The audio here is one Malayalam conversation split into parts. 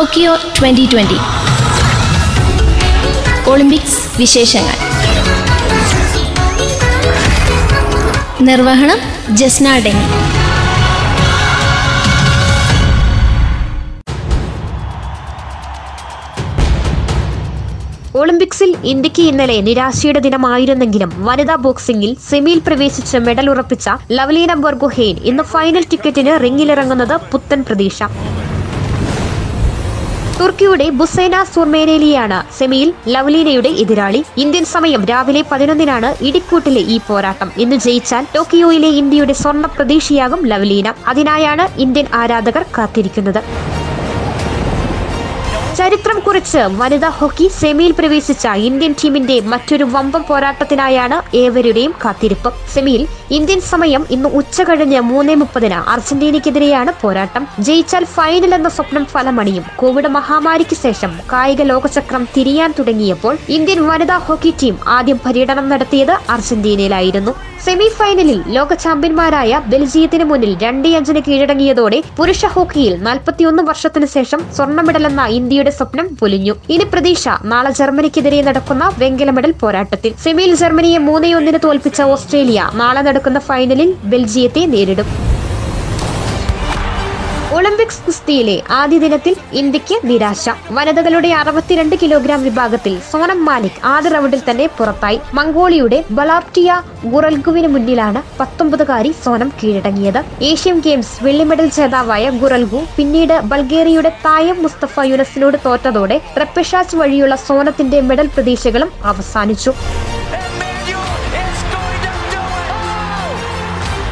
Tokyo twenty twenty. ഒളിമ്പിക്സ് വിശേഷങ്ങൾ. നിർവഹണം ജസ്ന ഡെങ്ങി ഒളിമ്പിക്സിൽ ഇന്ത്യയ്ക്ക് ഇന്നലെ നിരാശയുടെ ദിനമായിരുന്നെങ്കിലും വനിതാ ബോക്സിംഗിൽ സെമിയിൽ പ്രവേശിച്ച് മെഡൽ ഉറപ്പിച്ച ലവ്ലീന ബർഗോഹെയ്ൻ ഇന്ന് ഫൈനൽ ടിക്കറ്റിന് റിങ്ങിലിറങ്ങുന്നത് പുത്തൻ പ്രതീക്ഷ. തുർക്കിയുടെ ബുസൈന സുർമേനേലിയാണ് സെമിയിൽ ലവ്ലീനയുടെ എതിരാളി. ഇന്ത്യൻ സമയം രാവിലെ പതിനൊന്നിനാണ് ഇടിക്കൂട്ടിലെ ഈ പോരാട്ടം. ഇന്ന് ജയിച്ചാൽ ടോക്കിയോയിലെ ഇന്ത്യയുടെ സ്വർണ പ്രതീക്ഷയാകും ലവ്ലീന. അതിനായാണ് ഇന്ത്യൻ ആരാധകർ കാത്തിരിക്കുന്നത്. ചരിത്രം കുറിച്ച് വനിതാ ഹോക്കി സെമിയിൽ പ്രവേശിച്ച ഇന്ത്യൻ ടീമിന്റെ മറ്റൊരു വമ്പം പോരാട്ടത്തിനായാണ് ഏവരുടെയും കാത്തിരിപ്പ്. സെമിയിൽ ഇന്ത്യൻ സമയം ഇന്ന് ഉച്ച കഴിഞ്ഞ് മൂന്നേ മുപ്പതിന് അർജന്റീനയ്ക്കെതിരെയാണ് പോരാട്ടം. ജയിച്ചാൽ ഫൈനൽ എന്ന സ്വപ്നം ഫലമണിയും കോവിഡ് മഹാമാരിക്ക് ശേഷം കായിക ലോകചക്രം തിരിയാൻ തുടങ്ങിയപ്പോൾ ഇന്ത്യൻ വനിതാ ഹോക്കി ടീം ആദ്യം പര്യടനം നടത്തിയത് അർജന്റീനയിലായിരുന്നു. സെമി ഫൈനലിൽ ലോക ചാമ്പ്യന്മാരായ ബെൽജിയത്തിന് മുന്നിൽ രണ്ടേ അഞ്ചിന് കീഴടങ്ങിയതോടെ പുരുഷ ഹോക്കിയിൽ നാൽപ്പത്തിയൊന്ന് വർഷത്തിന് ശേഷം സ്വർണ മെഡലെന്ന ഇന്ത്യയുടെ സ്വപ്നം പൊലിഞ്ഞു. ഇനി പ്രതീക്ഷ നാളെ ജർമ്മനിക്കെതിരെ നടക്കുന്ന വെങ്കല മെഡൽ പോരാട്ടത്തിൽ. സെമിയിൽ ജർമ്മനിയെ മൂന്നേ ഒന്നിന് തോൽപ്പിച്ച ഓസ്ട്രേലിയ നാളെ നടക്കുന്ന ഫൈനലിൽ ബെൽജിയത്തെ നേരിടും. ഒളിമ്പിക്സ് കുസ്തിയിലെ ആദ്യ ദിനത്തിൽ ഇന്ത്യയ്ക്ക് നിരാശ. വനിതകളുടെ അറുപത്തിരണ്ട് കിലോഗ്രാം വിഭാഗത്തിൽ സോനം മാലിക് ആദ്യ റൗണ്ടിൽ തന്നെ പുറത്തായി. മംഗോളിയുടെ ബലാപ്റ്റിയ ഗുറൽഗുവിന് മുന്നിലാണ് പത്തൊമ്പതുകാരി സോനം കീഴടങ്ങിയത്. ഏഷ്യൻ ഗെയിംസ് വെള്ളി മെഡൽ ജേതാവായ ഗുറൽഗു പിന്നീട് ബൾഗേറിയയുടെ തായം മുസ്തഫ യുനസിനോട് തോറ്റതോടെ റെപ്പഷാച്ച് വഴിയുള്ള സോനത്തിന്റെ മെഡൽ പ്രതീക്ഷകളും അവസാനിച്ചു.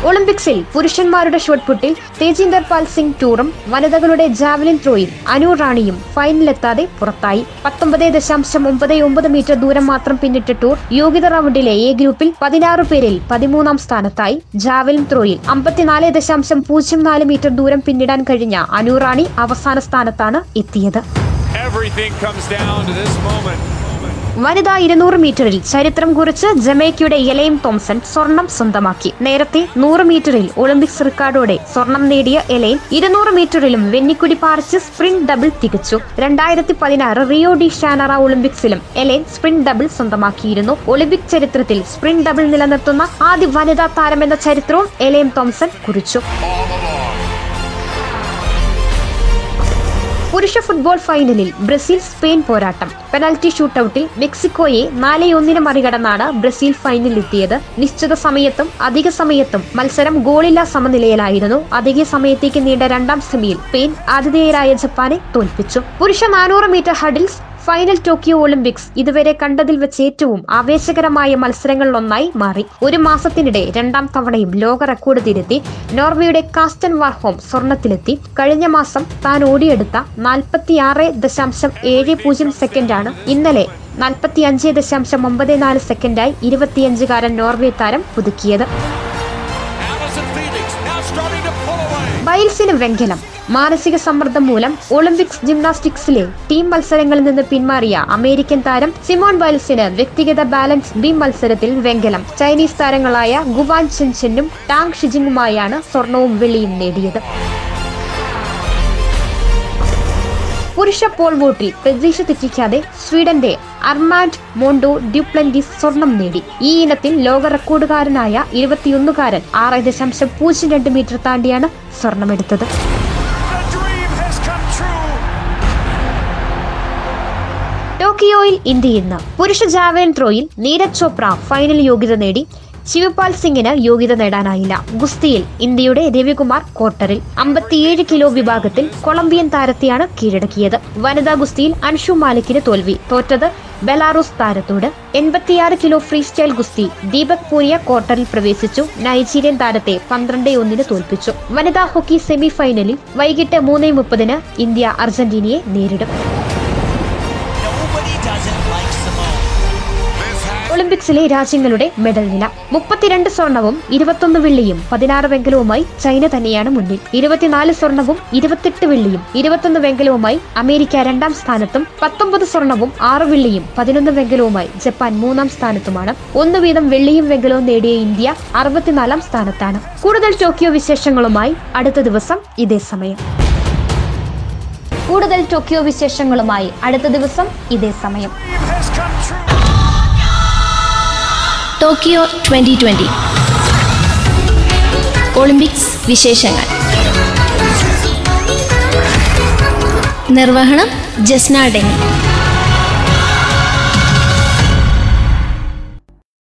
ഒളിമ്പിക്സിൽ പുരുഷന്മാരുടെ ഷോട്ട്പുട്ടിൽ തേജീന്ദർ പാൽ സിംഗ് ടൂറും വനിതകളുടെ ജാവലിൻ ത്രോയിൽ അനു റാണിയും ഫൈനലിലെത്താതെ പുറത്തായി. പത്തൊമ്പത് ദശാംശം ഒമ്പത് ഒമ്പത് മീറ്റർ ദൂരം മാത്രം പിന്നിട്ട ടൂർ യോഗ്യത റൗണ്ടിലെ എ ഗ്രൂപ്പിൽ പതിനാറ് പേരിൽ പതിമൂന്നാം സ്ഥാനത്തായി. ജാവലിൻ ത്രോയിൽ അമ്പത്തിനാല് ദശാംശം പൂജ്യം നാല് മീറ്റർ ദൂരം പിന്നിടാൻ കഴിഞ്ഞ അനു റാണി അവസാന സ്ഥാനത്താണ് എത്തിയത്. Everything comes down to this moment. വനിതാ ഇരുന്നൂറ് മീറ്ററിൽ ചരിത്രം കുറിച്ച് ജമൈക്കയുടെ എലൈം തോംസൺ സ്വർണം സ്വന്തമാക്കി. നേരത്തെ നൂറ് മീറ്ററിൽ ഒളിമ്പിക്സ് റെക്കോർഡോടെ സ്വർണം നേടിയ എലൈൻ ഇരുന്നൂറ് മീറ്ററിലും വെന്നിക്കുടി പാറിച്ച് സ്പ്രിന്റ് ഡബിൾ തികച്ചു. രണ്ടായിരത്തി പതിനാറ് റിയോ ഡി ഷാനറ ഒളിമ്പിക്സിലും എലൈൻ സ്പ്രിന്റ് ഡബിൾ സ്വന്തമാക്കിയിരുന്നു. ഒളിമ്പിക് ചരിത്രത്തിൽ സ്പ്രിന്റ് ഡബിൾ നിലനിർത്തുന്ന ആദ്യ വനിതാ താരമെന്ന ചരിത്രവും എലൈം തോംസൺ കുറിച്ചു. പുരുഷ ഫുട്ബോൾ ഫൈനലിൽ ബ്രസീൽ സ്പെയിൻ പോരാട്ടം. പെനാൽറ്റി ഷൂട്ടൌട്ടിൽ മെക്സിക്കോയെ നാല് ഒന്നിന് മറികടന്നാണ് ബ്രസീൽ ഫൈനലിലെത്തിയത്. നിശ്ചിത സമയത്തും അധിക സമയത്തും മത്സരം ഗോളില്ലാ സമനിലയിലായിരുന്നു. അധിക സമയത്തേക്ക് നീണ്ട രണ്ടാം സെമിയിൽ സ്പെയിൻ ആതിഥേയരായ ജപ്പാനെ തോൽപ്പിച്ചു. പുരുഷ നാനൂറ് metre hurdles final Tokyo Olympics ഇതുവരെ കണ്ടതിൽ വെച്ച് ഏറ്റവും ആവേശകരമായ മത്സരങ്ങളിലൊന്നായി മാറി. ഒരു മാസത്തിനിടെ രണ്ടാം തവണയും ലോക റെക്കോർഡ് തിരുത്തി നോർവേയുടെ കാസ്റ്റൻ വാർഹോം സ്വർണത്തിലെത്തി. കഴിഞ്ഞ മാസം താൻ ഓടിയെടുത്ത നാൽപ്പത്തിയാറ് ദശാംശം ഏഴ് പൂജ്യം സെക്കൻഡാണ് ഇന്നലെ നാൽപ്പത്തി അഞ്ച് ദശാംശം ഒമ്പത് നാല് സെക്കൻഡായി ഇരുപത്തിയഞ്ചുകാരൻ നോർവേ താരം പുതുക്കിയത്. ബൈൽസിന് വെങ്കലം മാനസിക സമ്മർദ്ദം മൂലം ഒളിമ്പിക്സ് ജിംനാസ്റ്റിക്സിലെ ടീം മത്സരങ്ങളിൽ നിന്ന് പിന്മാറിയ അമേരിക്കൻ താരം സിമോൺ ബൈൽസിന് വ്യക്തിഗത ബാലൻസ് ബീം മത്സരത്തിൽ വെങ്കലം ചൈനീസ് താരങ്ങളായ ഗുവാൻ ചെൻചെന്നും ടാങ് ഷിജിങ്ങുമായാണ് സ്വർണവും വെള്ളിയും നേടിയത്. പുരുഷ പോൾ വോട്ടിൽ പ്രതീക്ഷ തെറ്റിക്കാതെ സ്വീഡന്റെ അർമാൻഡ് മോണ്ടോ ഡ്യൂപ്ലന്റി സ്വർണം നേടി. ഈ ഇനത്തിൽ ലോക റെക്കോർഡുകാരനായ ഇരുപത്തിയൊന്നുകാരൻ ആറ് ദശാംശം പൂജ്യം രണ്ട് മീറ്റർ താണ്ടിയാണ് സ്വർണമെടുത്തത്. ടോക്കിയോയിൽ ഇന്ത്യ ഇന്ന് പുരുഷ ജാവലിൻ ത്രോയിൽ നീരജ് ചോപ്ര ഫൈനൽ യോഗ്യത നേടി. ശിവപാൽ സിംഗിന് യോഗ്യത നേടാനായില്ല. ഗുസ്തിയിൽ ഇന്ത്യയുടെ രവികുമാർ ക്വാർട്ടറിൽ അമ്പത്തിയേഴ് കിലോ വിഭാഗത്തിൽ കൊളംബിയൻ താരത്തെയാണ് കീഴടക്കിയത്. വനിതാ ഗുസ്തിയിൽ അൻഷു മാലിക്കിന് തോൽവി. തോറ്റത് ബെലാറൂസ് താരത്തോട് എൺപത്തിയാറ് കിലോ ഫ്രീ സ്റ്റൈൽ ഗുസ്തി ദീപക് പൂരിയ ക്വാർട്ടറിൽ പ്രവേശിച്ചു. നൈജീരിയൻ താരത്തെ പന്ത്രണ്ട് ഒന്നിന് തോൽപ്പിച്ചു. വനിതാ ഹോക്കി സെമി ഫൈനലിൽ വൈകിട്ട് മൂന്ന് മുപ്പതിന് ഇന്ത്യ അർജന്റീനയെ നേരിടും. ഒളിമ്പിക്സിലെ രാജ്യങ്ങളുടെ മെഡൽ നില. മുപ്പത്തിരണ്ട് സ്വർണവും ഇരുപത്തൊന്ന് വെള്ളിയും പതിനാറ് വെങ്കലവുമായി ചൈന തന്നെയാണ് മുന്നിൽ. ഇരുപത്തിനാല് സ്വർണവും ഇരുപത്തെട്ട് വെള്ളിയും ഇരുപത്തൊന്ന് വെങ്കലവുമായി അമേരിക്ക രണ്ടാം സ്ഥാനത്തും പത്തൊമ്പത് സ്വർണവും ആറ് വെള്ളിയും പതിനൊന്ന് വെങ്കലവുമായി ജപ്പാൻ മൂന്നാം സ്ഥാനത്തുമാണ്. ഒന്ന് വീതം വെള്ളിയും വെങ്കലവും നേടിയ ഇന്ത്യ അറുപത്തിനാലാം സ്ഥാനത്താണ്. കൂടുതൽ ടോക്കിയോ വിശേഷങ്ങളുമായി അടുത്ത ദിവസം ഇതേ സമയം. കൂടുതൽ ടോക്കിയോ വിശേഷങ്ങളുമായി അടുത്ത ദിവസം ഇതേ സമയം. ടോക്കിയോ ട്വന്റി ട്വന്റി ഒളിമ്പിക്സ് വിശേഷങ്ങൾ. നിർവഹണം ജസ്നാ ഡെങ്ങി